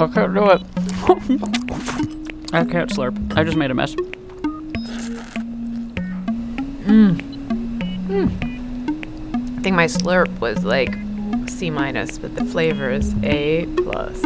I can't do it. I can't slurp. I just made a mess. Mm. Mm. I think my slurp was like C minus, but the flavor is A plus.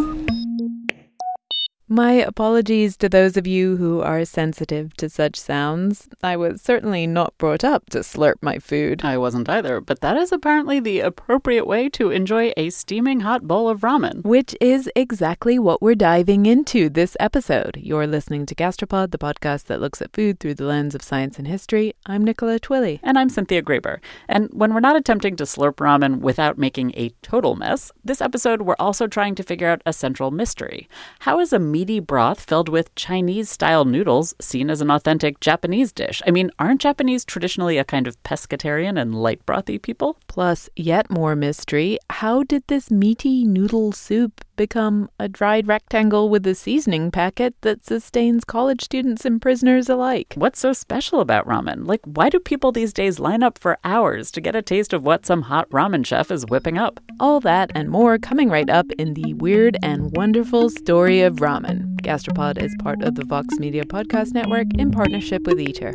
My apologies to those of you who are sensitive to such sounds. I was certainly not brought up to slurp my food. I wasn't either, but that is apparently the appropriate way to enjoy a steaming hot bowl of ramen. Which is exactly what we're diving into this episode. You're listening to Gastropod, the podcast that looks at food through the lens of science and history. I'm Nicola Twilley. And I'm Cynthia Graber. And when we're not attempting to slurp ramen without making a total mess, this episode we're also trying to figure out a central mystery. How is a meaty broth filled with Chinese style noodles seen as an authentic Japanese dish? I mean, aren't Japanese traditionally a kind of pescatarian and light brothy people? Plus, yet more mystery how did this meaty noodle soup become a dried rectangle with a seasoning packet that sustains college students and prisoners alike? What's so special about ramen? Like, why do people these days line up for hours to get a taste of what some hot ramen chef is whipping up? All that and more coming right up in the weird and wonderful story of ramen. Gastropod is part of the Vox Media Podcast Network in partnership with Eater.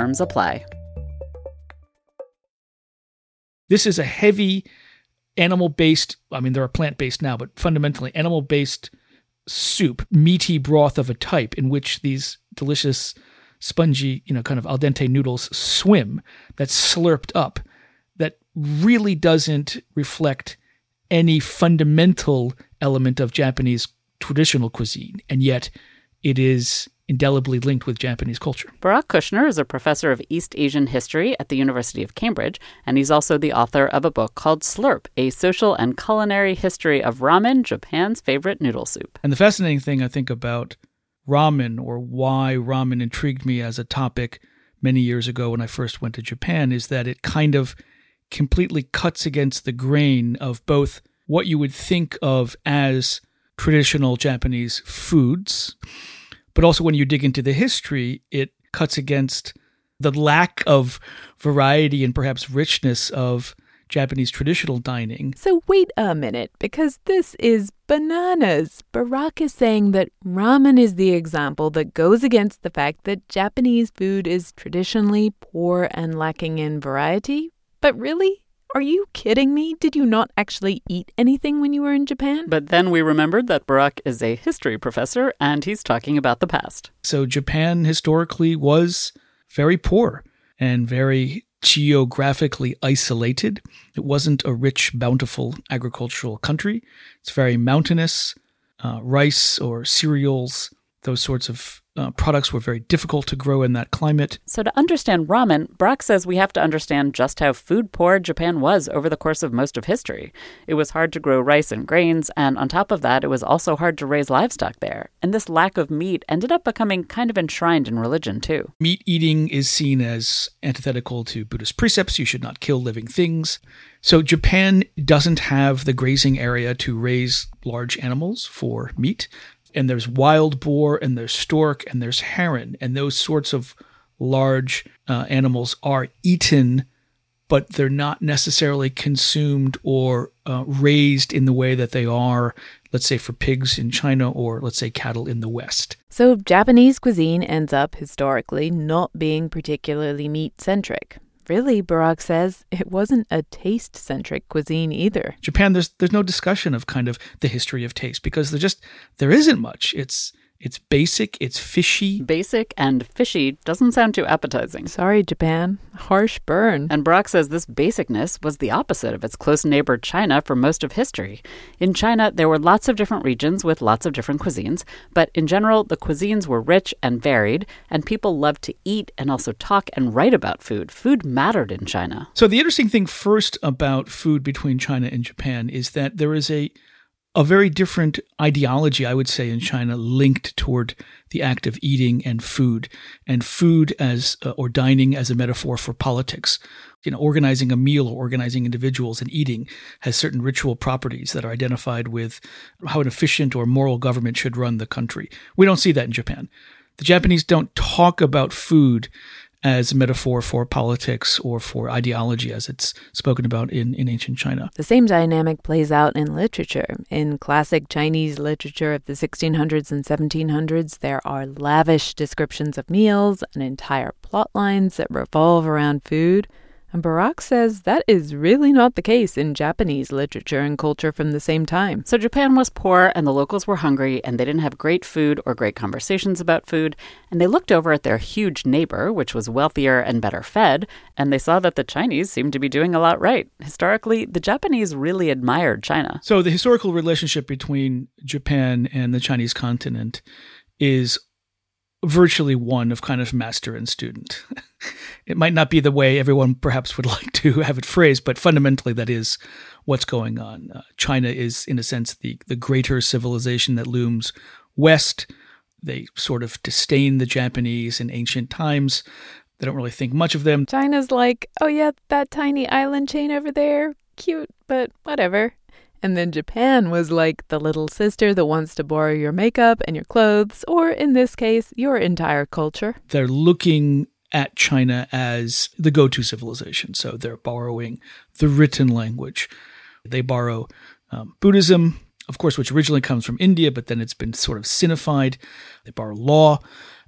Terms apply. This is a heavy animal based, I mean, there are plant based now, but fundamentally animal based soup, meaty broth of a type in which these delicious, spongy, you know, kind of al dente noodles swim that's slurped up that really doesn't reflect any fundamental element of Japanese traditional cuisine. And yet it is indelibly linked with Japanese culture. Barak Kushner is a professor of East Asian history at the University of Cambridge, and he's also the author of a book called Slurp A Social and Culinary History of Ramen, Japan's Favorite Noodle Soup. And the fascinating thing I think about ramen or why ramen intrigued me as a topic many years ago when I first went to Japan is that it kind of completely cuts against the grain of both what you would think of as traditional Japanese foods but also when you dig into the history, it cuts against the lack of variety and perhaps richness of Japanese traditional dining. So, wait a minute, because this is bananas. Barak is saying that ramen is the example that goes against the fact that Japanese food is traditionally poor and lacking in variety. But really? Are you kidding me? Did you not actually eat anything when you were in Japan? But then we remembered that Barak is a history professor and he's talking about the past. So Japan historically was very poor and very geographically isolated. It wasn't a rich, bountiful agricultural country. It's very mountainous. Uh, rice or cereals, those sorts of uh, products were very difficult to grow in that climate. So, to understand ramen, Barak says we have to understand just how food poor Japan was over the course of most of history. It was hard to grow rice and grains, and on top of that, it was also hard to raise livestock there. And this lack of meat ended up becoming kind of enshrined in religion, too. Meat eating is seen as antithetical to Buddhist precepts you should not kill living things. So, Japan doesn't have the grazing area to raise large animals for meat and there's wild boar and there's stork and there's heron and those sorts of large uh, animals are eaten but they're not necessarily consumed or uh, raised in the way that they are let's say for pigs in China or let's say cattle in the west. So japanese cuisine ends up historically not being particularly meat centric really, Barak says, it wasn't a taste centric cuisine either. Japan, there's there's no discussion of kind of the history of taste because there just there isn't much. It's It's basic, it's fishy. Basic and fishy doesn't sound too appetizing. Sorry, Japan. Harsh burn. And Barak says this basicness was the opposite of its close neighbor China for most of history. In China, there were lots of different regions with lots of different cuisines, but in general, the cuisines were rich and varied, and people loved to eat and also talk and write about food. Food mattered in China. So, the interesting thing first about food between China and Japan is that there is a a very different ideology, I would say, in China linked toward the act of eating and food, and food as uh, or dining as a metaphor for politics. You know, organizing a meal or organizing individuals and eating has certain ritual properties that are identified with how an efficient or moral government should run the country. We don't see that in Japan. The Japanese don't talk about food as a metaphor for politics or for ideology as it's spoken about in, in ancient China. The same dynamic plays out in literature. In classic Chinese literature of the 1600s and 1700s, there are lavish descriptions of meals and entire plot lines that revolve around food. And Barak says that is really not the case in Japanese literature and culture from the same time. So Japan was poor and the locals were hungry and they didn't have great food or great conversations about food. And they looked over at their huge neighbor, which was wealthier and better fed, and they saw that the Chinese seemed to be doing a lot right. Historically, the Japanese really admired China. So the historical relationship between Japan and the Chinese continent is virtually one of kind of master and student. it might not be the way everyone perhaps would like to have it phrased, but fundamentally that is what's going on. Uh, China is, in a sense, the, the greater civilization that looms west. They sort of disdain the Japanese in ancient times. They don't really think much of them. China's like, oh, yeah, that tiny island chain over there, cute, but whatever. And then Japan was like the little sister that wants to borrow your makeup and your clothes, or in this case, your entire culture. They're looking at China as the go to civilization. So they're borrowing the written language. They borrow um, Buddhism, of course, which originally comes from India, but then it's been sort of sinified. They borrow law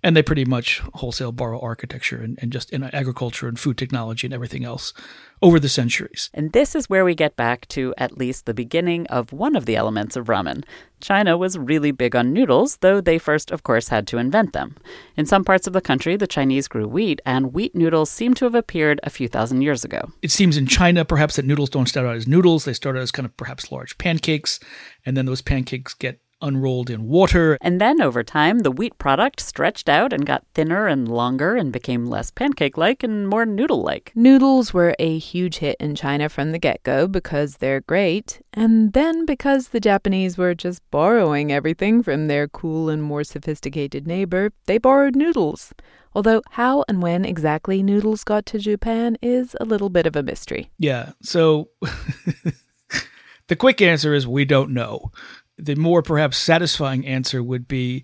and they pretty much wholesale borrow architecture and, and just in agriculture and food technology and everything else over the centuries. And this is where we get back to at least the beginning of one of the elements of ramen. China was really big on noodles, though they first, of course, had to invent them. In some parts of the country, the Chinese grew wheat, and wheat noodles seem to have appeared a few thousand years ago. It seems in China, perhaps, that noodles don't start out as noodles. They start out as kind of perhaps large pancakes, and then those pancakes get unrolled in water. And then over time, the wheat product stretched out and got thinner and longer and became less pancake like and more noodle like. Noodles were a huge hit in China from the get go because they're great, and then because the Japanese were just borrowing everything from their cool and more sophisticated neighbor, they borrowed noodles. Although how and when exactly noodles got to Japan is a little bit of a mystery. Yeah, so the quick answer is we don't know the more perhaps satisfying answer would be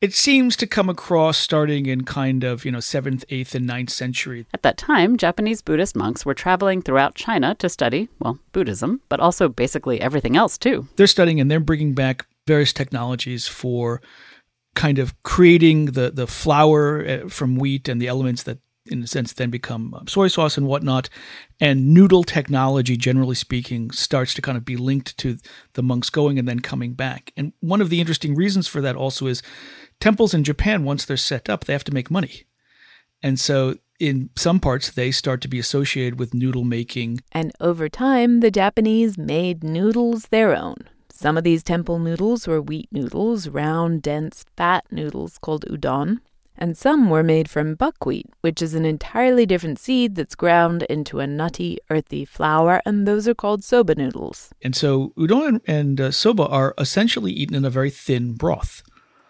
it seems to come across starting in kind of, you know, 7th, 8th, and 9th century. At that time, Japanese Buddhist monks were traveling throughout China to study, well, Buddhism, but also basically everything else too. They're studying and they're bringing back various technologies for kind of creating the, the flour uh, from wheat and the elements that in a sense, then become um, soy sauce and whatnot. And noodle technology, generally speaking, starts to kind of be linked to the monks going and then coming back. And one of the interesting reasons for that also is temples in Japan, once they're set up, they have to make money. And so in some parts, they start to be associated with noodle making. And over time, the Japanese made noodles their own. Some of these temple noodles were wheat noodles, round, dense, fat noodles called udon and some were made from buckwheat, which is an entirely different seed that's ground into a nutty, earthy flour, and those are called soba noodles. And so udon and uh, soba are essentially eaten in a very thin broth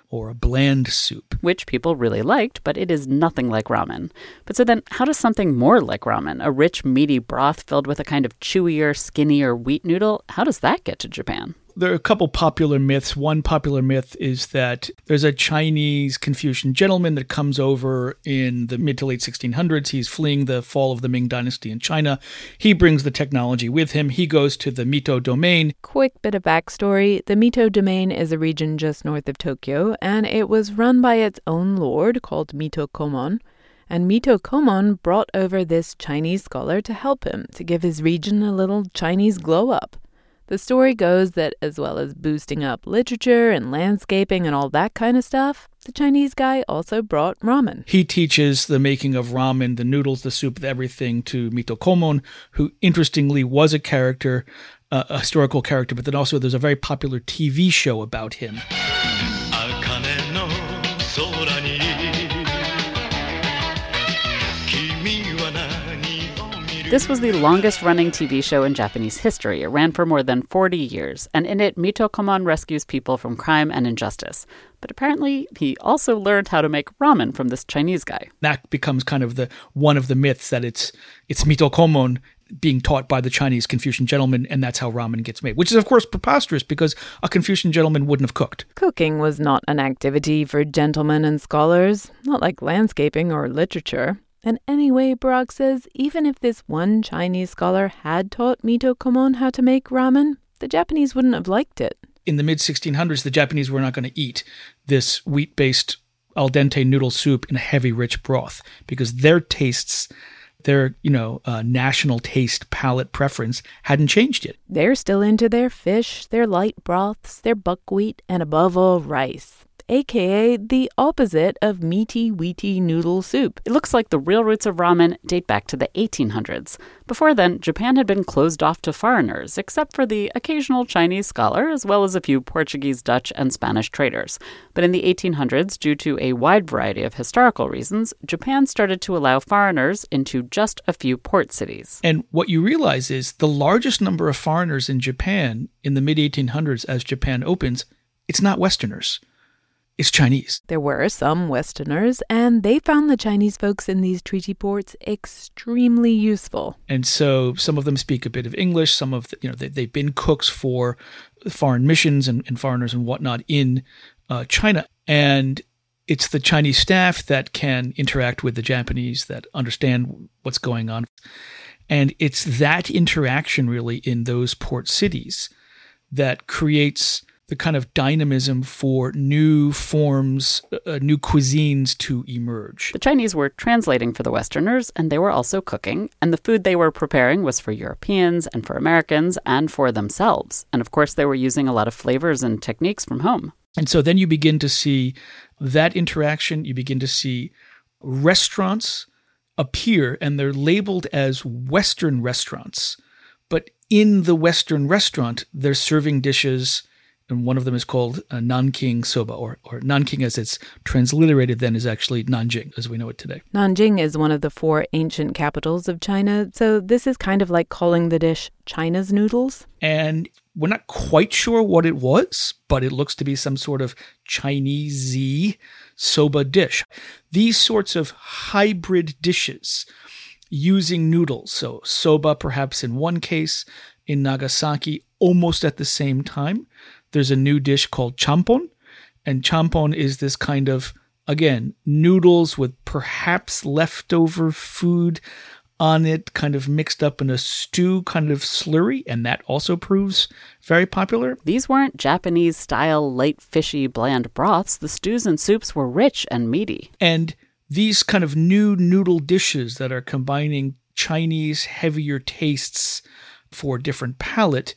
or a bland soup. Which people really liked, but it is nothing like ramen. But so then, how does something more like ramen, a rich, meaty broth filled with a kind of chewier, skinnier wheat noodle, how does that get to Japan? There are a couple popular myths. One popular myth is that there's a Chinese Confucian gentleman that comes over in the mid to late 1600s. He's fleeing the fall of the Ming Dynasty in China. He brings the technology with him. He goes to the Mito domain. Quick bit of backstory the Mito domain is a region just north of Tokyo, and it was run by its own lord called Mito Komon. And Mito Komon brought over this Chinese scholar to help him, to give his region a little Chinese glow up. The story goes that as well as boosting up literature and landscaping and all that kind of stuff, the Chinese guy also brought ramen. He teaches the making of ramen, the noodles, the soup, everything to Mito Komon, who interestingly was a character, uh, a historical character, but then also there's a very popular TV show about him. This was the longest running TV show in Japanese history. It ran for more than 40 years, and in it, Mito Komon rescues people from crime and injustice. But apparently, he also learned how to make ramen from this Chinese guy. That becomes kind of the one of the myths that it's it's Mito Komon being taught by the Chinese Confucian gentleman, and that's how ramen gets made, which is, of course, preposterous because a Confucian gentleman wouldn't have cooked. Cooking was not an activity for gentlemen and scholars, not like landscaping or literature. And anyway, Barak says, even if this one Chinese scholar had taught Mito Komon how to make ramen, the Japanese wouldn't have liked it. In the mid 1600s, the Japanese were not going to eat this wheat based al dente noodle soup in a heavy, rich broth because their tastes, their, you know, uh, national taste palate preference hadn't changed yet. They're still into their fish, their light broths, their buckwheat, and above all, rice aka the opposite of meaty, wheaty noodle soup. It looks like the real roots of ramen date back to the 1800s. Before then, Japan had been closed off to foreigners, except for the occasional Chinese scholar, as well as a few Portuguese, Dutch, and Spanish traders. But in the 1800s, due to a wide variety of historical reasons, Japan started to allow foreigners into just a few port cities. And what you realize is the largest number of foreigners in Japan in the mid 1800s as Japan opens, it's not Westerners is Chinese. There were some Westerners, and they found the Chinese folks in these treaty ports extremely useful. And so some of them speak a bit of English. Some of the, you know they, have been cooks for foreign missions and, and foreigners and whatnot in uh, China. And it's the Chinese staff that can interact with the Japanese that understand what's going on. And it's that interaction really in those port cities that creates the kind of dynamism for new forms, uh, new cuisines to emerge. The Chinese were translating for the Westerners, and they were also cooking. And the food they were preparing was for Europeans and for Americans and for themselves. And of course, they were using a lot of flavors and techniques from home. And so then you begin to see that interaction. You begin to see restaurants appear, and they're labeled as Western restaurants. But in the Western restaurant, they're serving dishes and one of them is called uh, Nanking Soba, or, or Nanking as it's transliterated then is actually Nanjing as we know it today. Nanjing is one of the four ancient capitals of China, so this is kind of like calling the dish China's noodles. And we're not quite sure what it was, but it looks to be some sort of Chinese soba dish. These sorts of hybrid dishes using noodles, so soba perhaps in one case, in Nagasaki almost at the same time there's a new dish called champon, and champon is this kind of again noodles with perhaps leftover food on it, kind of mixed up in a stew, kind of slurry, and that also proves very popular. These weren't Japanese style light, fishy, bland broths. The stews and soups were rich and meaty. And these kind of new noodle dishes that are combining Chinese heavier tastes for a different palate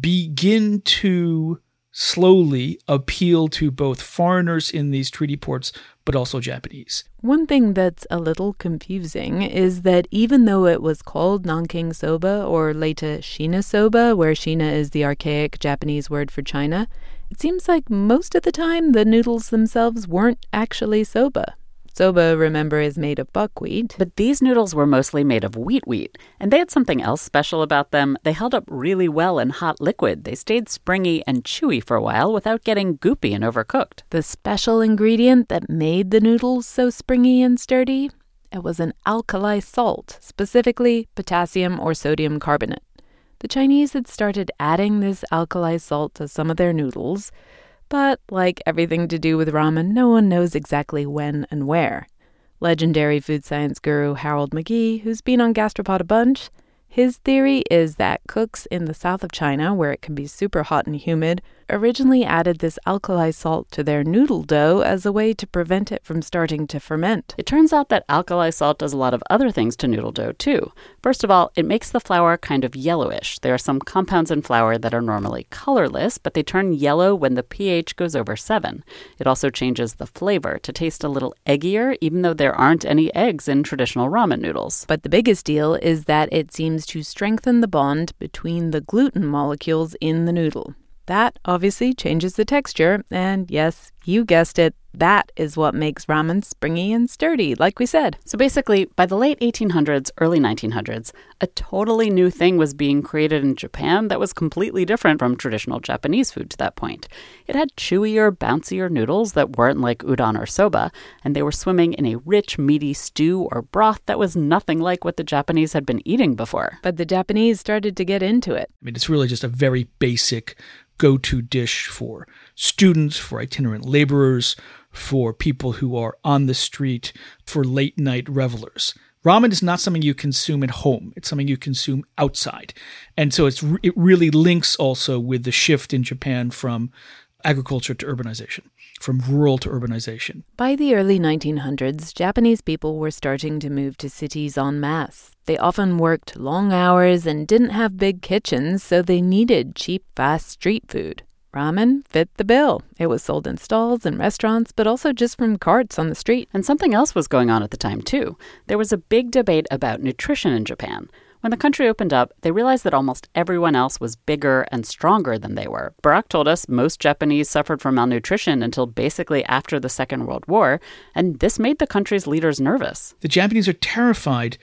begin to slowly appeal to both foreigners in these treaty ports, but also Japanese. One thing that's a little confusing is that even though it was called Nanking soba or later Shina soba, where Shina is the archaic Japanese word for China, it seems like most of the time the noodles themselves weren't actually soba. Soba, remember, is made of buckwheat. But these noodles were mostly made of wheat wheat, and they had something else special about them. They held up really well in hot liquid. They stayed springy and chewy for a while without getting goopy and overcooked. The special ingredient that made the noodles so springy and sturdy? It was an alkali salt, specifically potassium or sodium carbonate. The Chinese had started adding this alkali salt to some of their noodles but like everything to do with ramen, no one knows exactly when and where. Legendary food science guru Harold McGee, who's been on Gastropod a bunch, his theory is that cooks in the south of China, where it can be super hot and humid, originally added this alkali salt to their noodle dough as a way to prevent it from starting to ferment. It turns out that alkali salt does a lot of other things to noodle dough, too. First of all, it makes the flour kind of yellowish. There are some compounds in flour that are normally colorless, but they turn yellow when the pH goes over 7. It also changes the flavor to taste a little eggier, even though there aren't any eggs in traditional ramen noodles. But the biggest deal is that it seems to strengthen the bond between the gluten molecules in the noodle. That obviously changes the texture, and yes, you guessed it, that is what makes ramen springy and sturdy, like we said. So basically, by the late 1800s, early 1900s, a totally new thing was being created in Japan that was completely different from traditional Japanese food to that point. It had chewier, bouncier noodles that weren't like udon or soba, and they were swimming in a rich, meaty stew or broth that was nothing like what the Japanese had been eating before. But the Japanese started to get into it. I mean, it's really just a very basic go to dish for students, for itinerant laborers, for people who are on the street, for late night revelers. Ramen is not something you consume at home. It's something you consume outside. And so it's it really links also with the shift in Japan from agriculture to urbanization, from rural to urbanization. By the early 1900s, Japanese people were starting to move to cities en masse. They often worked long hours and didn't have big kitchens, so they needed cheap, fast street food. Ramen fit the bill. It was sold in stalls and restaurants, but also just from carts on the street. And something else was going on at the time, too. There was a big debate about nutrition in Japan. When the country opened up, they realized that almost everyone else was bigger and stronger than they were. Barak told us most Japanese suffered from malnutrition until basically after the Second World War, and this made the country's leaders nervous. The Japanese are terrified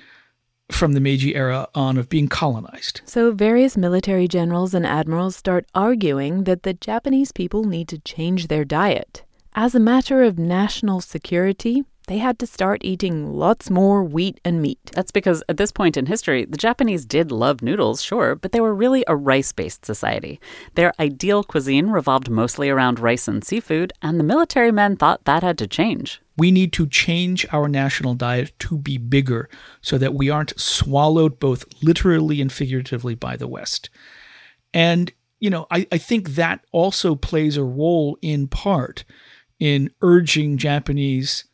from the Meiji era on of being colonized. So various military generals and admirals start arguing that the Japanese people need to change their diet. As a matter of national security, they had to start eating lots more wheat and meat. That's because at this point in history, the Japanese did love noodles, sure, but they were really a rice based society. Their ideal cuisine revolved mostly around rice and seafood, and the military men thought that had to change. We need to change our national diet to be bigger so that we aren't swallowed both literally and figuratively by the West. And, you know, I, I think that also plays a role in part in urging Japanese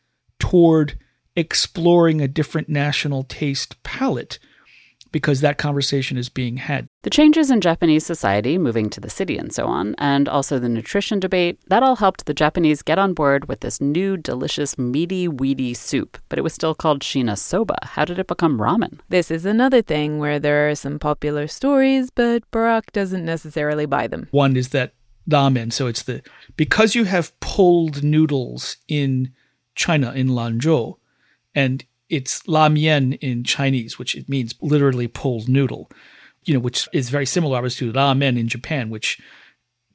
toward exploring a different national taste palette because that conversation is being had. The changes in Japanese society, moving to the city and so on, and also the nutrition debate, that all helped the Japanese get on board with this new, delicious, meaty, weedy soup. But it was still called Shina soba. How did it become ramen? This is another thing where there are some popular stories, but Barak doesn't necessarily buy them. One is that ramen, so it's the because you have pulled noodles in China in Lanzhou, and it's la mian in Chinese, which it means literally pulled noodle, you know, which is very similar, obviously, to ramen in Japan, which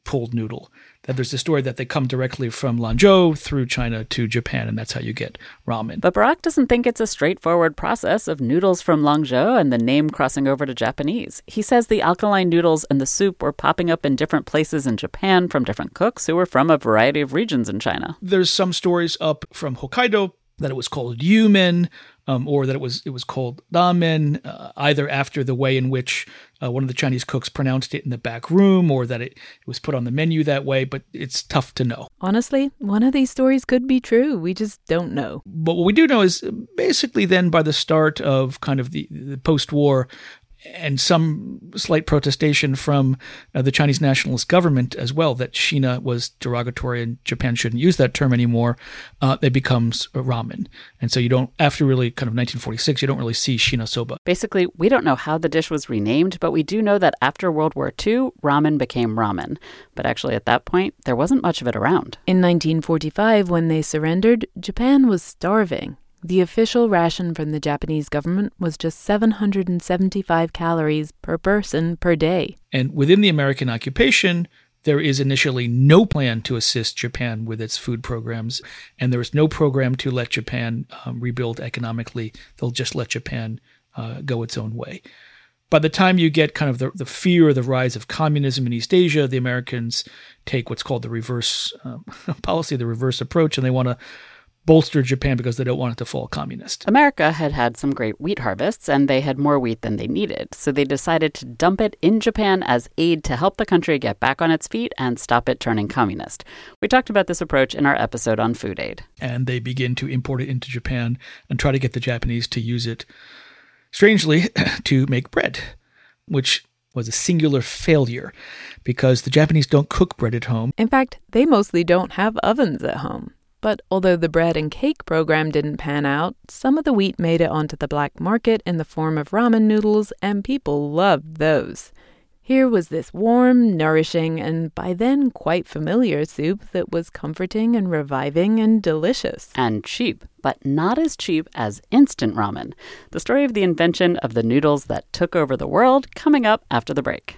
pulled noodle. That there's a story that they come directly from Lanzhou through China to Japan, and that's how you get ramen. But Barak doesn't think it's a straightforward process of noodles from Lanzhou and the name crossing over to Japanese. He says the alkaline noodles and the soup were popping up in different places in Japan from different cooks who were from a variety of regions in China. There's some stories up from Hokkaido that it was called yumen, um, or that it was it was called ramen, uh, either after the way in which uh, one of the Chinese cooks pronounced it in the back room, or that it, it was put on the menu that way. But it's tough to know. Honestly, one of these stories could be true. We just don't know. But what we do know is basically then by the start of kind of the, the post-war and some slight protestation from uh, the Chinese nationalist government as well that Shina was derogatory and Japan shouldn't use that term anymore. Uh, it becomes ramen, and so you don't after really kind of 1946 you don't really see Shina soba. Basically, we don't know how the dish was renamed, but we do know that after World War II, ramen became ramen. But actually, at that point, there wasn't much of it around. In 1945, when they surrendered, Japan was starving. The official ration from the Japanese government was just 775 calories per person per day. And within the American occupation, there is initially no plan to assist Japan with its food programs, and there is no program to let Japan um, rebuild economically. They'll just let Japan uh, go its own way. By the time you get kind of the, the fear of the rise of communism in East Asia, the Americans take what's called the reverse uh, policy, the reverse approach, and they want to bolster Japan because they don't want it to fall communist. America had had some great wheat harvests, and they had more wheat than they needed. So they decided to dump it in Japan as aid to help the country get back on its feet and stop it turning communist. We talked about this approach in our episode on food aid. And they begin to import it into Japan and try to get the Japanese to use it, strangely, to make bread, which was a singular failure because the Japanese don't cook bread at home. In fact, they mostly don't have ovens at home. But although the bread and cake program didn't pan out, some of the wheat made it onto the black market in the form of ramen noodles, and people loved those. Here was this warm, nourishing, and by then quite familiar soup that was comforting and reviving and delicious. And cheap, but not as cheap as instant ramen. The story of the invention of the noodles that took over the world coming up after the break.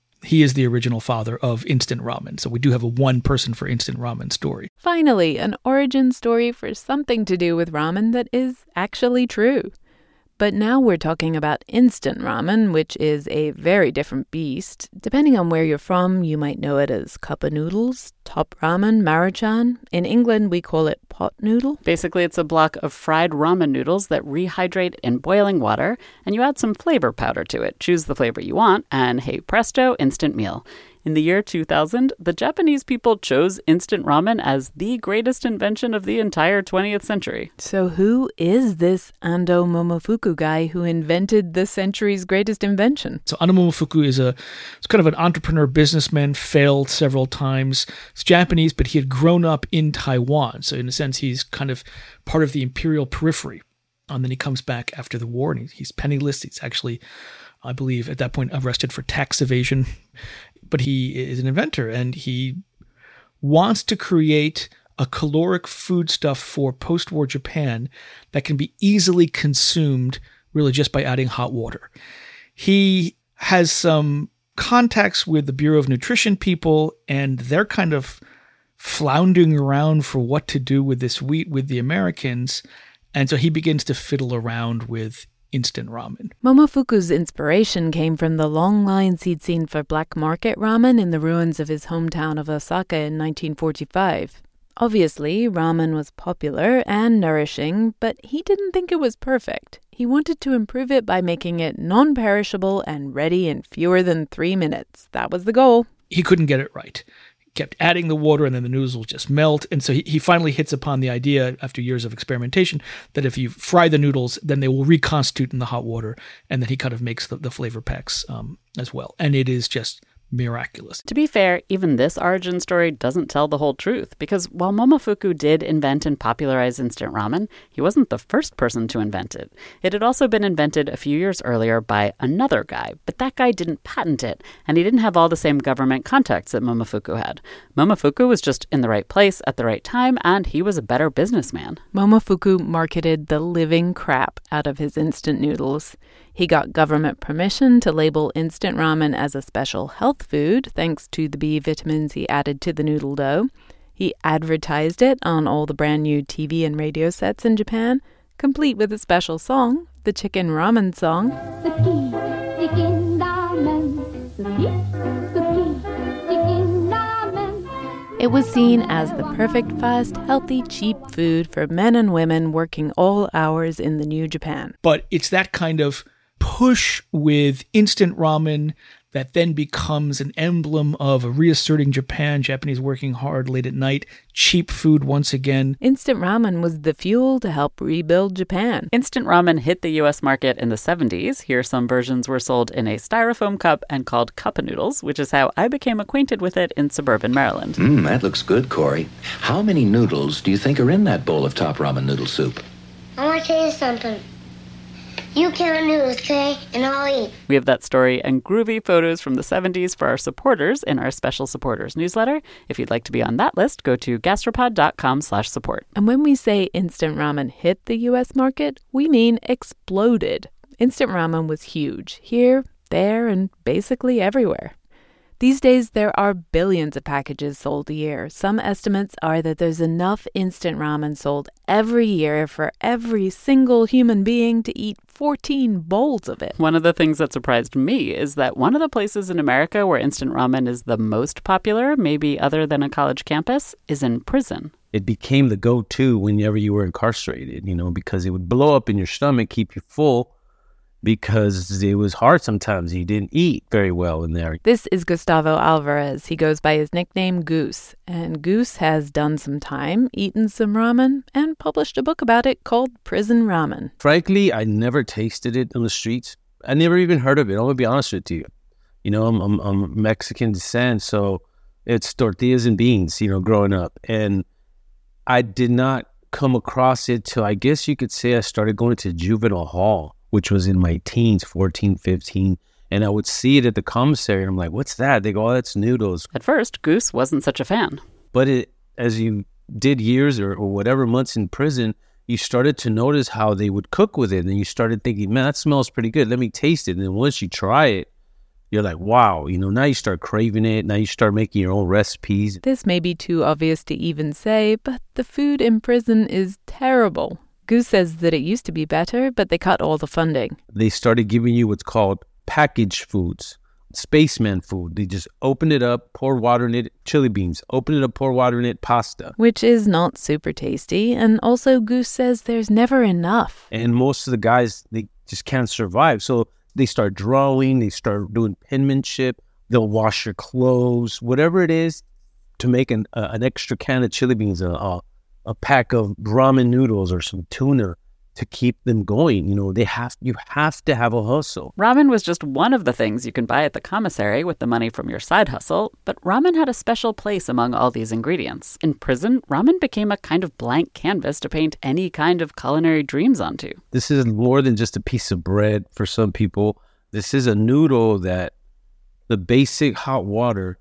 he is the original father of instant ramen. So we do have a one person for instant ramen story. Finally, an origin story for something to do with ramen that is actually true. But now we're talking about instant ramen, which is a very different beast. Depending on where you're from, you might know it as cup of noodles, top ramen, maruchan. In England, we call it pot noodle. Basically, it's a block of fried ramen noodles that rehydrate in boiling water, and you add some flavor powder to it. Choose the flavor you want, and hey presto, instant meal. In the year 2000, the Japanese people chose instant ramen as the greatest invention of the entire 20th century. So, who is this Ando Momofuku guy who invented the century's greatest invention? So, Ando Momofuku is a is kind of an entrepreneur businessman, failed several times. He's Japanese, but he had grown up in Taiwan. So, in a sense, he's kind of part of the imperial periphery. And then he comes back after the war and he's penniless. He's actually, I believe, at that point arrested for tax evasion but he is an inventor and he wants to create a caloric foodstuff for post war Japan that can be easily consumed really just by adding hot water. He has some contacts with the Bureau of Nutrition people, and they're kind of floundering around for what to do with this wheat with the Americans. And so he begins to fiddle around with instant ramen. Momofuku's inspiration came from the long lines he'd seen for black market ramen in the ruins of his hometown of Osaka in 1945. Obviously, ramen was popular and nourishing, but he didn't think it was perfect. He wanted to improve it by making it non perishable and ready in fewer than three minutes. That was the goal. He couldn't get it right He kept adding the water and then the noodles will just melt. And so he, he finally hits upon the idea after years of experimentation that if you fry the noodles, then they will reconstitute in the hot water. And then he kind of makes the, the flavor packs um, as well. And it is just miraculous. To be fair, even this origin story doesn't tell the whole truth, because while Momofuku did invent and popularize instant ramen, he wasn't the first person to invent it. It had also been invented a few years earlier by another guy, but that guy didn't patent it, and he didn't have all the same government contacts that Momofuku had. Momofuku was just in the right place at the right time, and he was a better businessman. Momofuku marketed the living crap out of his instant noodles. He got government permission to label instant ramen as a special health food thanks to the B vitamins he added to the noodle dough. He advertised it on all the brand new TV and radio sets in Japan, complete with a special song, the Chicken Ramen Song. It was seen as the perfect, fast, healthy, cheap food for men and women working all hours in the new Japan. But it's that kind of push with instant ramen that then becomes an emblem of reasserting Japan, Japanese working hard late at night, cheap food once again. Instant ramen was the fuel to help rebuild Japan. Instant ramen hit the US market in the 70s. Here, some versions were sold in a styrofoam cup and called cup noodles, which is how I became acquainted with it in suburban Maryland. Mmm, that looks good, Corey. How many noodles do you think are in that bowl of top ramen noodle soup? I want to tell you something. You count noodles, okay? And I'll eat. We have that story and groovy photos from the 70s for our supporters in our special supporters newsletter. If you'd like to be on that list, go to gastropod.com slash support. And when we say instant ramen hit the US market, we mean exploded. Instant ramen was huge here, there, and basically everywhere. These days, there are billions of packages sold a year. Some estimates are that there's enough instant ramen sold every year for every single human being to eat 14 bowls of it. One of the things that surprised me is that one of the places in America where instant ramen is the most popular, maybe other than a college campus, is in prison. It became the go to whenever you were incarcerated, you know, because it would blow up in your stomach, keep you full because it was hard sometimes. He didn't eat very well in there. This is Gustavo Alvarez. He goes by his nickname Goose. And Goose has done some time, eaten some ramen, and published a book about it called Prison Ramen. Frankly, I never tasted it on the streets. I never even heard of it. I'm going to be honest with you. You know, I'm, I'm, I'm Mexican descent, so it's tortillas and beans, you know, growing up. And I did not come across it till I guess you could say I started going to juvenile hall which was in my teens, 14, 15. And I would see it at the commissary, and I'm like, what's that? They go, oh, that's noodles. At first, Goose wasn't such a fan. But it, as you did years or, or whatever months in prison, you started to notice how they would cook with it. And you started thinking, man, that smells pretty good. Let me taste it. And then once you try it, you're like, wow, you know, now you start craving it. Now you start making your own recipes. This may be too obvious to even say, but the food in prison is terrible. Goose says that it used to be better, but they cut all the funding. They started giving you what's called packaged foods, spaceman food. They just open it up, pour water in it, chili beans, open it up, pour water in it, pasta. Which is not super tasty. And also, Goose says there's never enough. And most of the guys, they just can't survive. So they start drawing, they start doing penmanship, they'll wash your clothes, whatever it is to make an, uh, an extra can of chili beans, uh, a pack of ramen noodles or some tuna to keep them going. You know, they have you have to have a hustle. Ramen was just one of the things you can buy at the commissary with the money from your side hustle, but ramen had a special place among all these ingredients. In prison, ramen became a kind of blank canvas to paint any kind of culinary dreams onto. This is more than just a piece of bread for some people. This is a noodle that the basic hot water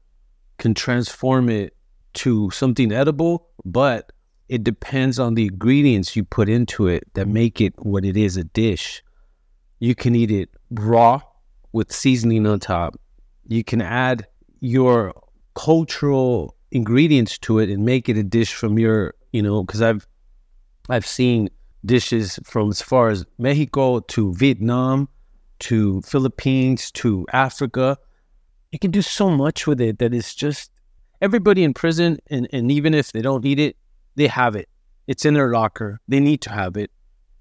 can transform it to something edible, but it depends on the ingredients you put into it that mm-hmm. make it what it is a dish. You can eat it raw with seasoning on top. You can add your cultural ingredients to it and make it a dish from your, you know, because I've I've seen dishes from as far as Mexico to Vietnam to Philippines to Africa. You can do so much with it that it's just everybody in prison and, and even if they don't eat it, they have it. It's in their locker. They need to have it.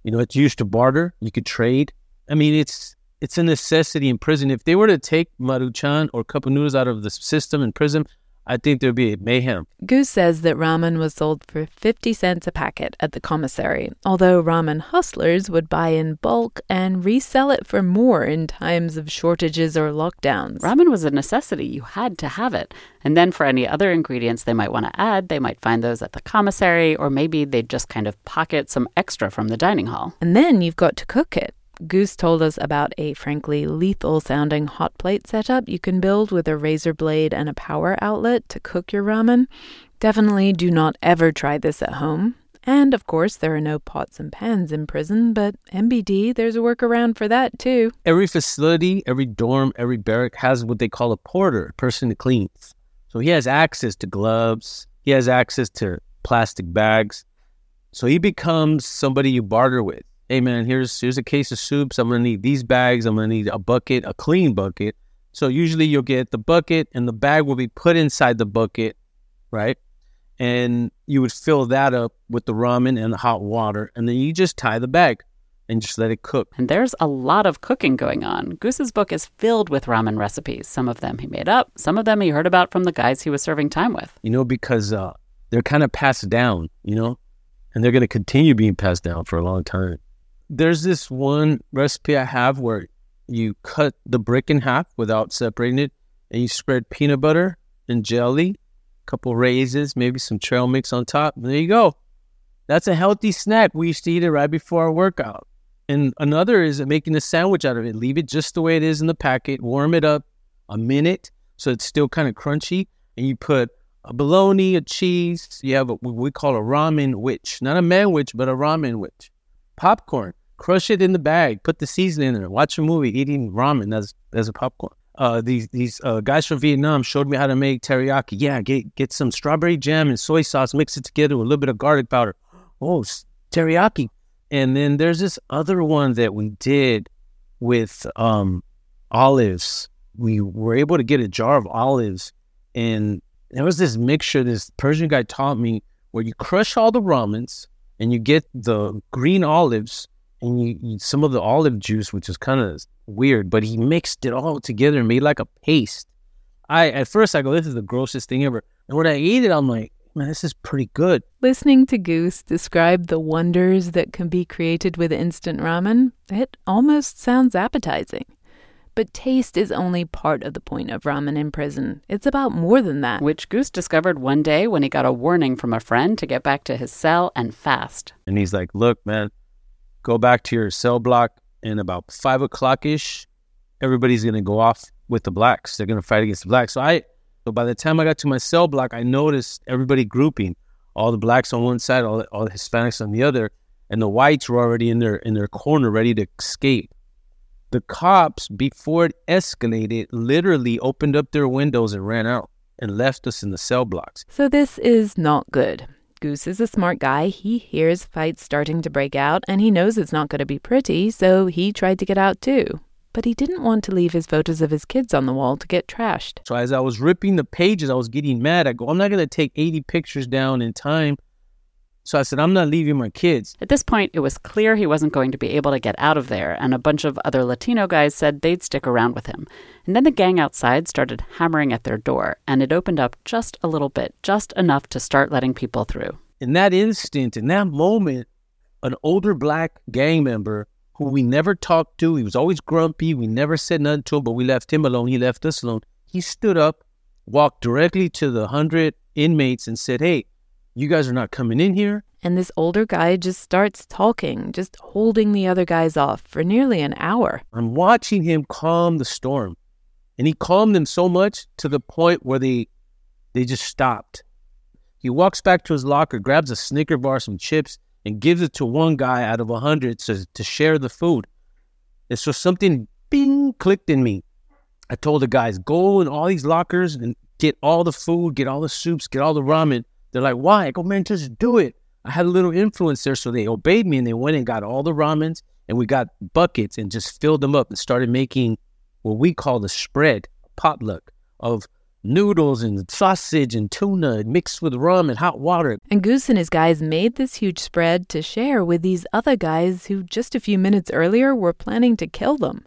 You know, it's used to barter. You could trade. I mean, it's it's a necessity in prison. If they were to take Maruchan or cup noodles out of the system in prison, I think there'd be mayhem. Goose says that ramen was sold for 50 cents a packet at the commissary, although ramen hustlers would buy in bulk and resell it for more in times of shortages or lockdowns. Ramen was a necessity. You had to have it. And then for any other ingredients they might want to add, they might find those at the commissary, or maybe they'd just kind of pocket some extra from the dining hall. And then you've got to cook it. Goose told us about a frankly lethal sounding hot plate setup you can build with a razor blade and a power outlet to cook your ramen. Definitely do not ever try this at home. And of course, there are no pots and pans in prison, but NBD, there's a workaround for that too. Every facility, every dorm, every barrack has what they call a porter, a person that cleans. So he has access to gloves, he has access to plastic bags. So he becomes somebody you barter with hey man, here's here's a case of soups. I'm gonna need these bags. I'm gonna need a bucket, a clean bucket. So usually you'll get the bucket and the bag will be put inside the bucket, right? And you would fill that up with the ramen and the hot water, and then you just tie the bag and just let it cook. And there's a lot of cooking going on. Goose's book is filled with ramen recipes. Some of them he made up, some of them he heard about from the guys he was serving time with. You know, because uh, they're kind of passed down, you know, and they're going to continue being passed down for a long time there's this one recipe I have where you cut the brick in half without separating it, and you spread peanut butter and jelly, a couple raisins, maybe some trail mix on top. There you go. That's a healthy snack. We used to eat it right before our workout. And another is making a sandwich out of it. Leave it just the way it is in the packet, warm it up a minute so it's still kind of crunchy. And you put a bologna, a cheese. You have what we call a ramen witch, not a man witch, but a ramen witch. Popcorn, crush it in the bag, put the seasoning in it, watch a movie, eating ramen as as a popcorn. Uh, these these uh, guys from Vietnam showed me how to make teriyaki. Yeah, get get some strawberry jam and soy sauce, mix it together with a little bit of garlic powder. Oh, teriyaki. And then there's this other one that we did with um, olives. We were able to get a jar of olives, and there was this mixture this Persian guy taught me where you crush all the ramens and you get the green olives and you, you some of the olive juice, which is kind of weird, but he mixed it all together and made like a paste. I at first I go, this is the grossest thing ever. And when I eat it, I'm like, man, this is pretty good. Listening to Goose describe the wonders that can be created with instant ramen, it almost sounds appetizing. But taste is only part of the point of ramen in prison. It's about more than that. Which Goose discovered one day when he got a warning from a friend to get back to his cell and fast. And he's like, look, man, go back to your cell block and about five o'clock ish, everybody's gonna go off with the blacks. They're gonna fight against the blacks. So I so by the time I got to my cell block, I noticed everybody grouping. All the blacks on one side, all the, all the Hispanics on the other, and the whites were already in their in their corner ready to escape. The cops, before it escalated, literally opened up their windows and ran out and left us in the cell blocks. So this is not good. Goose is a smart guy. He hears fights starting to break out and he knows it's not going to be pretty, so he tried to get out too. But he didn't want to leave his photos of his kids on the wall to get trashed. So as I was ripping the pages, I was getting mad. I go, I'm not going to take 80 pictures down in time. So I said, I'm not leaving my kids. At this point, it was clear he wasn't going to be able to get out of there, and a bunch of other Latino guys said they'd stick around with him. And then the gang outside started hammering at their door, and it opened up just a little bit, just enough to start letting people through. In that instant, in that moment, an older black gang member who we never talked to, he was always grumpy. We never said nothing to him, but we left him alone. He left us alone. He stood up, walked directly to the 100 inmates, and said, Hey, you guys are not coming in here. And this older guy just starts talking, just holding the other guys off for nearly an hour. I'm watching him calm the storm. And he calmed them so much to the point where they they just stopped. He walks back to his locker, grabs a Snicker bar, some chips, and gives it to one guy out of a hundred to, to share the food. And so something bing clicked in me. I told the guys, go in all these lockers and get all the food, get all the soups, get all the ramen. They're like, why? I go, man, just do it. I had a little influence there. So they obeyed me and they went and got all the ramens and we got buckets and just filled them up and started making what we call the spread, potluck of noodles and sausage and tuna mixed with rum and hot water. And Goose and his guys made this huge spread to share with these other guys who just a few minutes earlier were planning to kill them.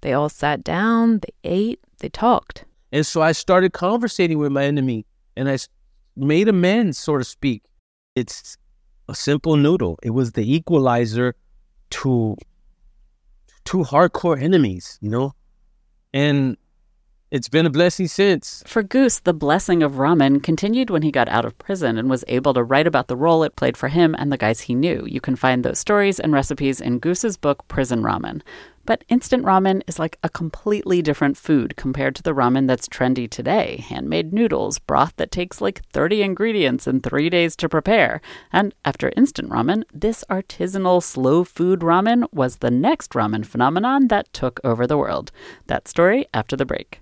They all sat down, they ate, they talked. And so I started conversating with my enemy and I made amends, so to speak. It's a simple noodle. It was the equalizer to two hardcore enemies, you know? And it's been a blessing since. For Goose, the blessing of ramen continued when he got out of prison and was able to write about the role it played for him and the guys he knew. You can find those stories and recipes in Goose's book, Prison Ramen. But instant ramen is like a completely different food compared to the ramen that's trendy today handmade noodles, broth that takes like 30 ingredients and three days to prepare. And after instant ramen, this artisanal slow food ramen was the next ramen phenomenon that took over the world. That story after the break.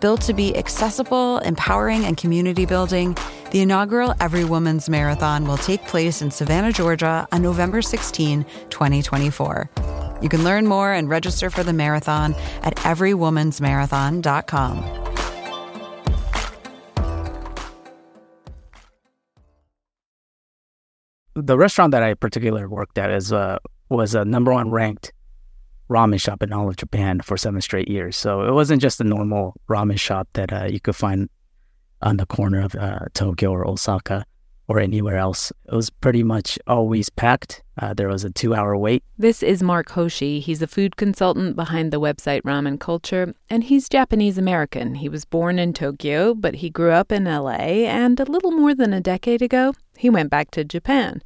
Built to be accessible, empowering, and community building, the inaugural Every Woman's Marathon will take place in Savannah, Georgia on November 16, 2024. You can learn more and register for the marathon at everywomansmarathon.com. The restaurant that I particularly worked at is uh, was a number one ranked ramen shop in all of Japan for seven straight years. So it wasn't just a normal ramen shop that uh, you could find on the corner of uh, Tokyo or Osaka or anywhere else. It was pretty much always packed. Uh, there was a two hour wait. This is Mark Hoshi. He's a food consultant behind the website Ramen Culture, and he's Japanese American. He was born in Tokyo, but he grew up in LA, and a little more than a decade ago, he went back to Japan.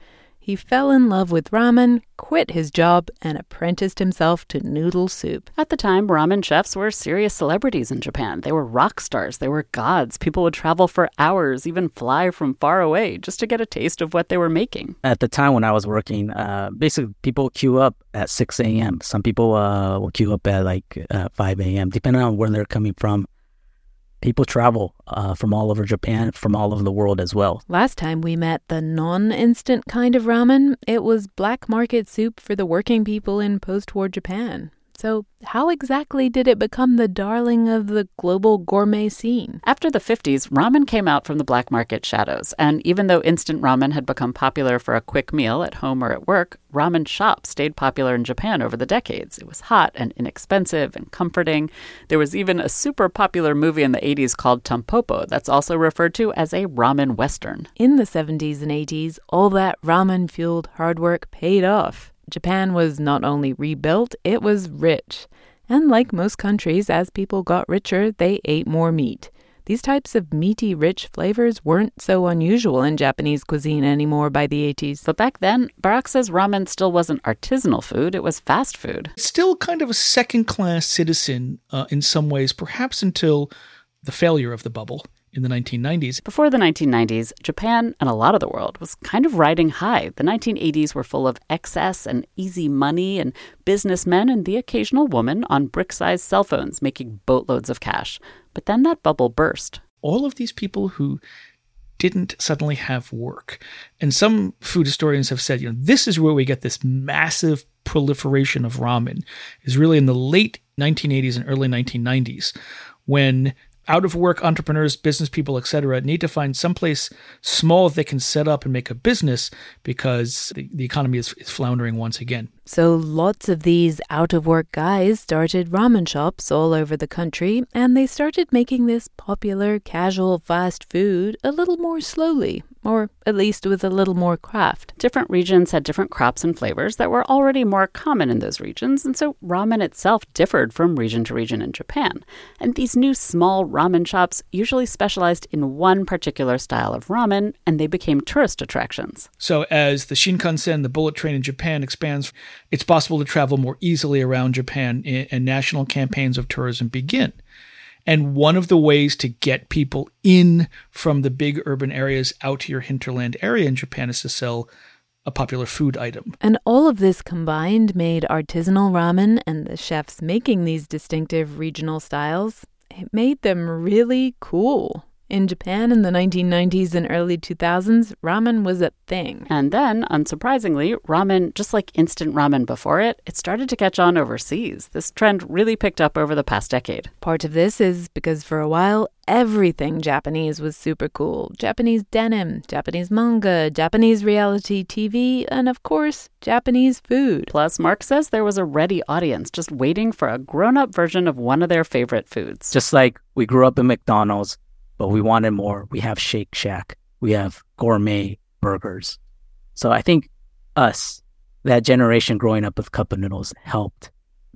He fell in love with ramen, quit his job, and apprenticed himself to noodle soup. At the time, ramen chefs were serious celebrities in Japan. They were rock stars, they were gods. People would travel for hours, even fly from far away, just to get a taste of what they were making. At the time when I was working, uh, basically people queue up at 6 a.m. Some people uh, will queue up at like uh, 5 a.m., depending on where they're coming from people travel uh, from all over Japan, from all over the world as well. Last time we met the non instant kind of ramen, it was black market soup for the working people in post war Japan. So, how exactly did it become the darling of the global gourmet scene? After the 50s, ramen came out from the black market shadows. And even though instant ramen had become popular for a quick meal at home or at work, ramen shops stayed popular in Japan over the decades. It was hot and inexpensive and comforting. There was even a super popular movie in the 80s called Tampopo that's also referred to as a ramen western. In the 70s and 80s, all that ramen fueled hard work paid off. Japan was not only rebuilt, it was rich. And like most countries, as people got richer, they ate more meat. These types of meaty, rich flavors weren't so unusual in Japanese cuisine anymore by the 80s. But back then, Barak says ramen still wasn't artisanal food, it was fast food. Still kind of a second class citizen uh, in some ways, perhaps until the failure of the bubble in the 1990s. Before the 1990s, Japan and a lot of the world was kind of riding high. The 1980s were full of excess and easy money and businessmen and the occasional woman on brick sized cell phones making boatloads of cash. But then that bubble burst. All of these people who didn't suddenly have work. And some food historians have said, you know, this is where we get this massive proliferation of ramen is really in the late 1980s and early 1990s when out of work entrepreneurs, business people, etc., need to find someplace small they can set up and make a business because the, the economy is, is floundering once again. So lots of these out of work guys started ramen shops all over the country, and they started making this popular casual fast food a little more slowly, or at least with a little more craft. Different regions had different crops and flavors that were already more common in those regions, and so ramen itself differed from region to region in Japan. And these new small ramen shops usually specialized in one particular style of ramen, and they became tourist attractions. So as the Shinkansen, the bullet train in Japan expands, it's possible to travel more easily around Japan and national campaigns of tourism begin. And one of the ways to get people in from the big urban areas out to your hinterland area in Japan is to sell a popular food item. And all of this combined made artisanal ramen and the chefs making these distinctive regional styles, it made them really cool. In Japan in the 1990s and early 2000s, ramen was a thing. And then, unsurprisingly, ramen, just like instant ramen before it, it started to catch on overseas. This trend really picked up over the past decade. Part of this is because for a while, everything Japanese was super cool Japanese denim, Japanese manga, Japanese reality TV, and of course, Japanese food. Plus, Mark says there was a ready audience just waiting for a grown up version of one of their favorite foods. Just like we grew up in McDonald's but we wanted more. We have Shake Shack, we have gourmet burgers. So I think us, that generation growing up with cup of noodles, helped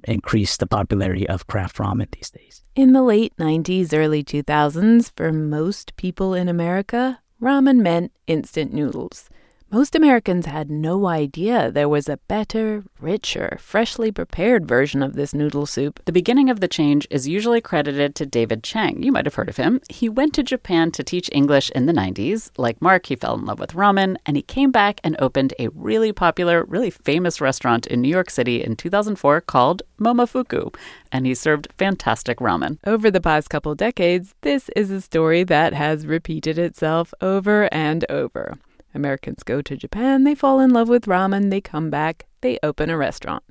increase the popularity of craft ramen these days. In the late 90s, early 2000s, for most people in America, ramen meant instant noodles. Most Americans had no idea there was a better, richer, freshly prepared version of this noodle soup. The beginning of the change is usually credited to David Chang. You might have heard of him. He went to Japan to teach English in the 90s. Like Mark, he fell in love with ramen, and he came back and opened a really popular, really famous restaurant in New York City in 2004 called Momofuku. And he served fantastic ramen. Over the past couple decades, this is a story that has repeated itself over and over. Americans go to Japan, they fall in love with ramen, they come back, they open a restaurant.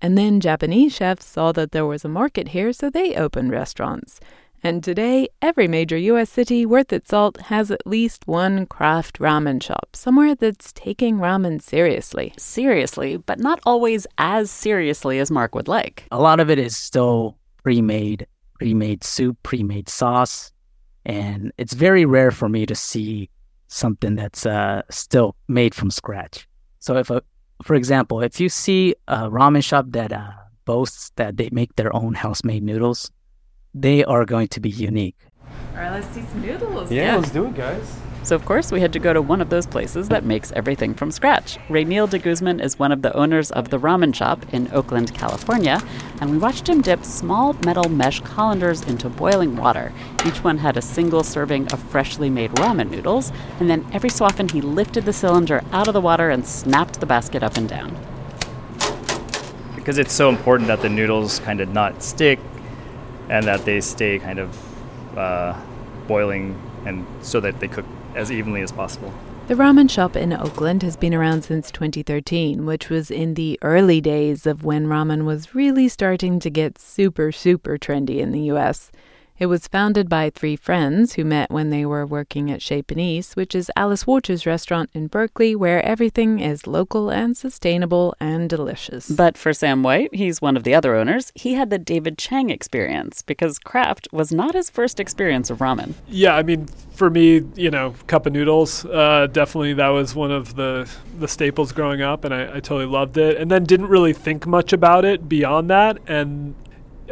And then Japanese chefs saw that there was a market here, so they opened restaurants. And today, every major U.S. city worth its salt has at least one craft ramen shop, somewhere that's taking ramen seriously. Seriously, but not always as seriously as Mark would like. A lot of it is still pre made, pre made soup, pre made sauce. And it's very rare for me to see something that's uh, still made from scratch. So, if a, for example, if you see a ramen shop that uh, boasts that they make their own house-made noodles, they are going to be unique. All right, let's see some noodles. Yeah, let's do it, guys. So, of course, we had to go to one of those places that makes everything from scratch. Rainiel de Guzman is one of the owners of the ramen shop in Oakland, California, and we watched him dip small metal mesh colanders into boiling water. Each one had a single serving of freshly made ramen noodles, and then every so often he lifted the cylinder out of the water and snapped the basket up and down. Because it's so important that the noodles kind of not stick and that they stay kind of uh, boiling and so that they cook as evenly as possible. The ramen shop in Oakland has been around since 2013, which was in the early days of when ramen was really starting to get super, super trendy in the US. It was founded by three friends who met when they were working at Chez Panisse, which is Alice Waters's restaurant in Berkeley, where everything is local and sustainable and delicious. But for Sam White, he's one of the other owners, he had the David Chang experience because craft was not his first experience of ramen. Yeah, I mean, for me, you know, cup of noodles, uh, definitely that was one of the the staples growing up, and I, I totally loved it. And then didn't really think much about it beyond that, and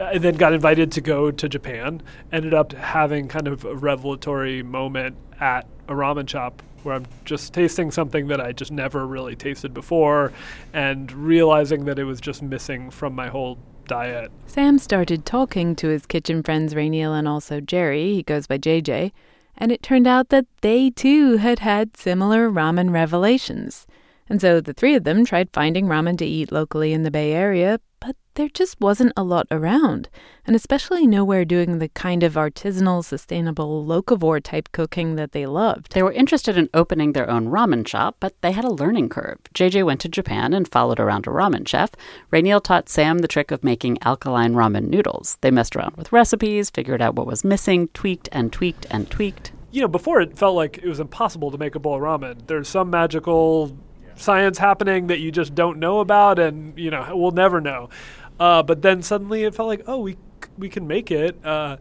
I then got invited to go to Japan. Ended up having kind of a revelatory moment at a ramen shop where I'm just tasting something that I just never really tasted before and realizing that it was just missing from my whole diet. Sam started talking to his kitchen friends Rainiel and also Jerry, he goes by JJ, and it turned out that they too had had similar ramen revelations. And so the three of them tried finding ramen to eat locally in the Bay Area, but there just wasn't a lot around, and especially nowhere doing the kind of artisanal, sustainable, locavore type cooking that they loved. They were interested in opening their own ramen shop, but they had a learning curve. JJ went to Japan and followed around a ramen chef. Rainiel taught Sam the trick of making alkaline ramen noodles. They messed around with recipes, figured out what was missing, tweaked and tweaked and tweaked. You know, before it felt like it was impossible to make a bowl of ramen. There's some magical science happening that you just don't know about, and you know we'll never know. Uh, but then suddenly it felt like, oh, we we can make it. Uh,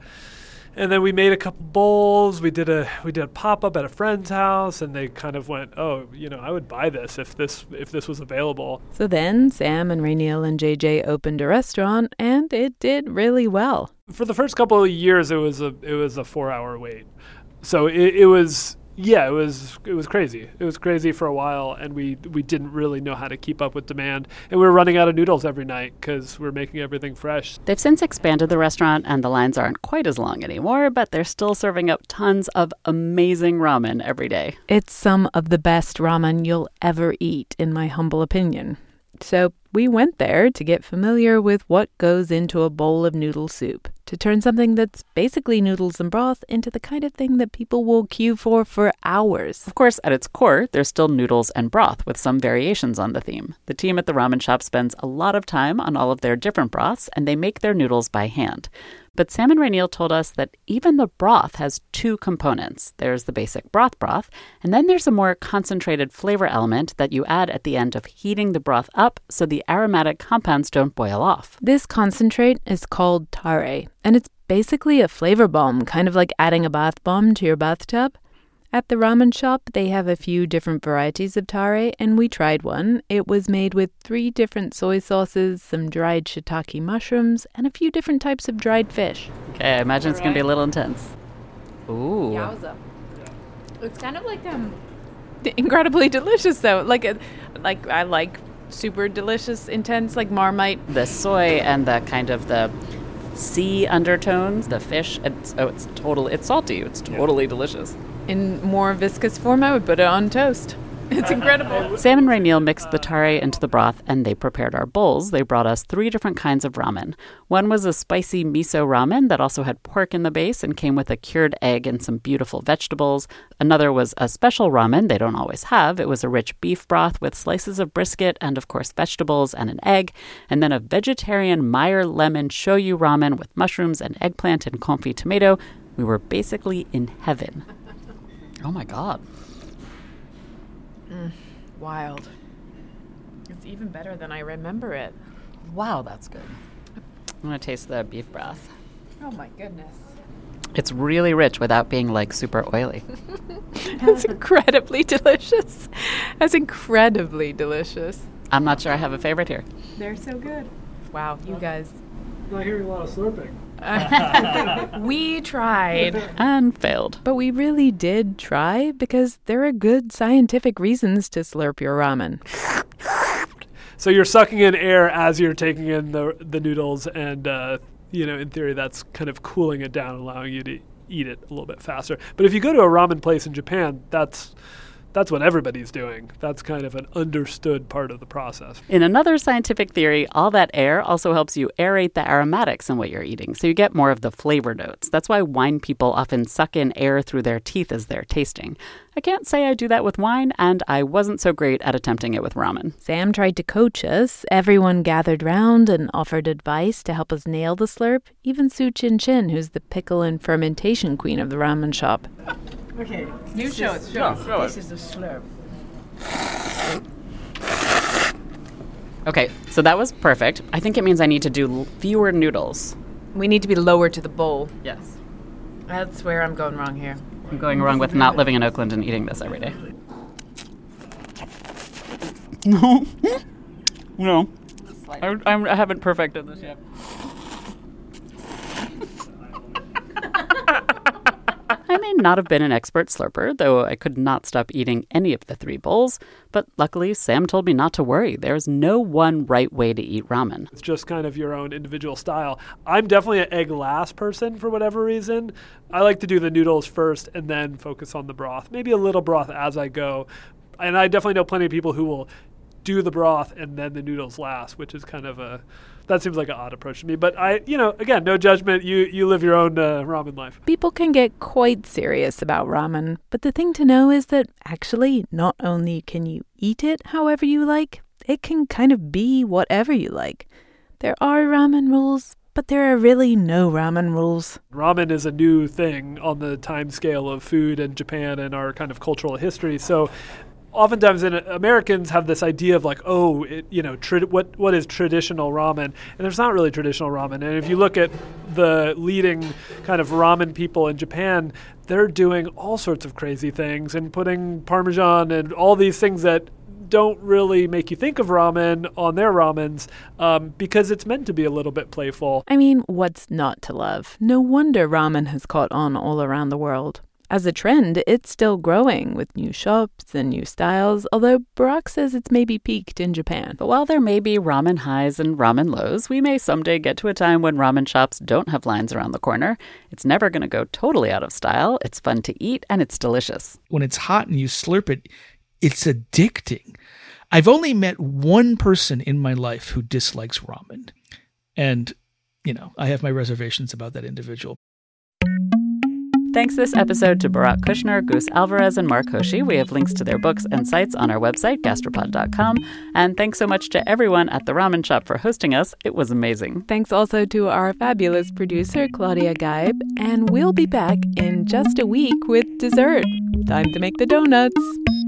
and then we made a couple bowls. We did a we did a pop up at a friend's house, and they kind of went, "Oh, you know, I would buy this if this if this was available." So then Sam and Rainiel and JJ opened a restaurant, and it did really well. For the first couple of years, it was a it was a four hour wait, so it, it was yeah, it was it was crazy. It was crazy for a while, and we we didn't really know how to keep up with demand, and we were running out of noodles every night because we are making everything fresh. They've since expanded the restaurant, and the lines aren't quite as long anymore, but they're still serving up tons of amazing ramen every day. It's some of the best ramen you'll ever eat, in my humble opinion. So we went there to get familiar with what goes into a bowl of noodle soup, to turn something that's basically noodles and broth into the kind of thing that people will queue for for hours. Of course, at its core, there's still noodles and broth with some variations on the theme. The team at the ramen shop spends a lot of time on all of their different broths, and they make their noodles by hand. But Sam and Rainiel told us that even the broth has two components. There's the basic broth broth, and then there's a more concentrated flavor element that you add at the end of heating the broth up so the aromatic compounds don't boil off. This concentrate is called tare, and it's basically a flavor bomb, kind of like adding a bath bomb to your bathtub. At the ramen shop, they have a few different varieties of tare, and we tried one. It was made with three different soy sauces, some dried shiitake mushrooms, and a few different types of dried fish. Okay, I imagine it's going to be a little intense. Ooh. Yowza. It's kind of like um, incredibly delicious though. Like a, like I like super delicious, intense like Marmite. The soy and the kind of the sea undertones, the fish. It's, oh, it's totally. It's salty. It's totally delicious. In more viscous form, I would put it on toast. It's incredible. Sam and Rainiel mixed the tare into the broth and they prepared our bowls. They brought us three different kinds of ramen. One was a spicy miso ramen that also had pork in the base and came with a cured egg and some beautiful vegetables. Another was a special ramen they don't always have. It was a rich beef broth with slices of brisket and, of course, vegetables and an egg. And then a vegetarian Meyer lemon shoyu ramen with mushrooms and eggplant and confit tomato. We were basically in heaven. Oh my God. Mm, wild. It's even better than I remember it. Wow, that's good. I'm going to taste the beef broth. Oh my goodness. It's really rich without being like super oily. it's incredibly delicious. That's incredibly delicious. I'm not sure I have a favorite here. They're so good. Wow, you guys. I'm hearing a lot of slurping. we tried and failed. But we really did try because there are good scientific reasons to slurp your ramen. So you're sucking in air as you're taking in the the noodles, and uh, you know, in theory, that's kind of cooling it down, allowing you to eat it a little bit faster. But if you go to a ramen place in Japan, that's that's what everybody's doing. That's kind of an understood part of the process. In another scientific theory, all that air also helps you aerate the aromatics in what you're eating, so you get more of the flavor notes. That's why wine people often suck in air through their teeth as they're tasting. I can't say I do that with wine, and I wasn't so great at attempting it with ramen. Sam tried to coach us. Everyone gathered round and offered advice to help us nail the slurp, even Su Chin Chin, who's the pickle and fermentation queen of the ramen shop. Okay, you show it. Show, it. This is the slurp. Okay, so that was perfect. I think it means I need to do fewer noodles. We need to be lower to the bowl. Yes. That's where I'm going wrong here. I'm going wrong with not living in Oakland and eating this every day. No. no. I, I haven't perfected this yet. I may not have been an expert slurper, though I could not stop eating any of the three bowls. But luckily, Sam told me not to worry. There's no one right way to eat ramen. It's just kind of your own individual style. I'm definitely an egg last person for whatever reason. I like to do the noodles first and then focus on the broth. Maybe a little broth as I go. And I definitely know plenty of people who will do the broth and then the noodles last, which is kind of a that seems like an odd approach to me. But I, you know, again, no judgment. You you live your own uh, ramen life. People can get quite serious about ramen, but the thing to know is that actually, not only can you eat it however you like, it can kind of be whatever you like. There are ramen rules, but there are really no ramen rules. Ramen is a new thing on the time scale of food in Japan and our kind of cultural history. So oftentimes in Americans have this idea of like, oh, it, you know, tra- what what is traditional ramen, and there's not really traditional ramen. And if you look at the leading kind of ramen people in Japan, they're doing all sorts of crazy things and putting parmesan and all these things that don't really make you think of ramen on their ramens um, because it's meant to be a little bit playful. I mean, what's not to love? No wonder ramen has caught on all around the world. As a trend, it's still growing with new shops and new styles, although Barak says it's maybe peaked in Japan. But while there may be ramen highs and ramen lows, we may someday get to a time when ramen shops don't have lines around the corner. It's never going to go totally out of style. It's fun to eat and it's delicious. When it's hot and you slurp it, it's addicting. I've only met one person in my life who dislikes ramen. And, you know, I have my reservations about that individual. Thanks this episode to Barak Kushner, Goose Alvarez, and Mark Hoshi. We have links to their books and sites on our website, gastropod.com. And thanks so much to everyone at the Ramen Shop for hosting us. It was amazing. Thanks also to our fabulous producer, Claudia Geib. And we'll be back in just a week with dessert. Time to make the donuts.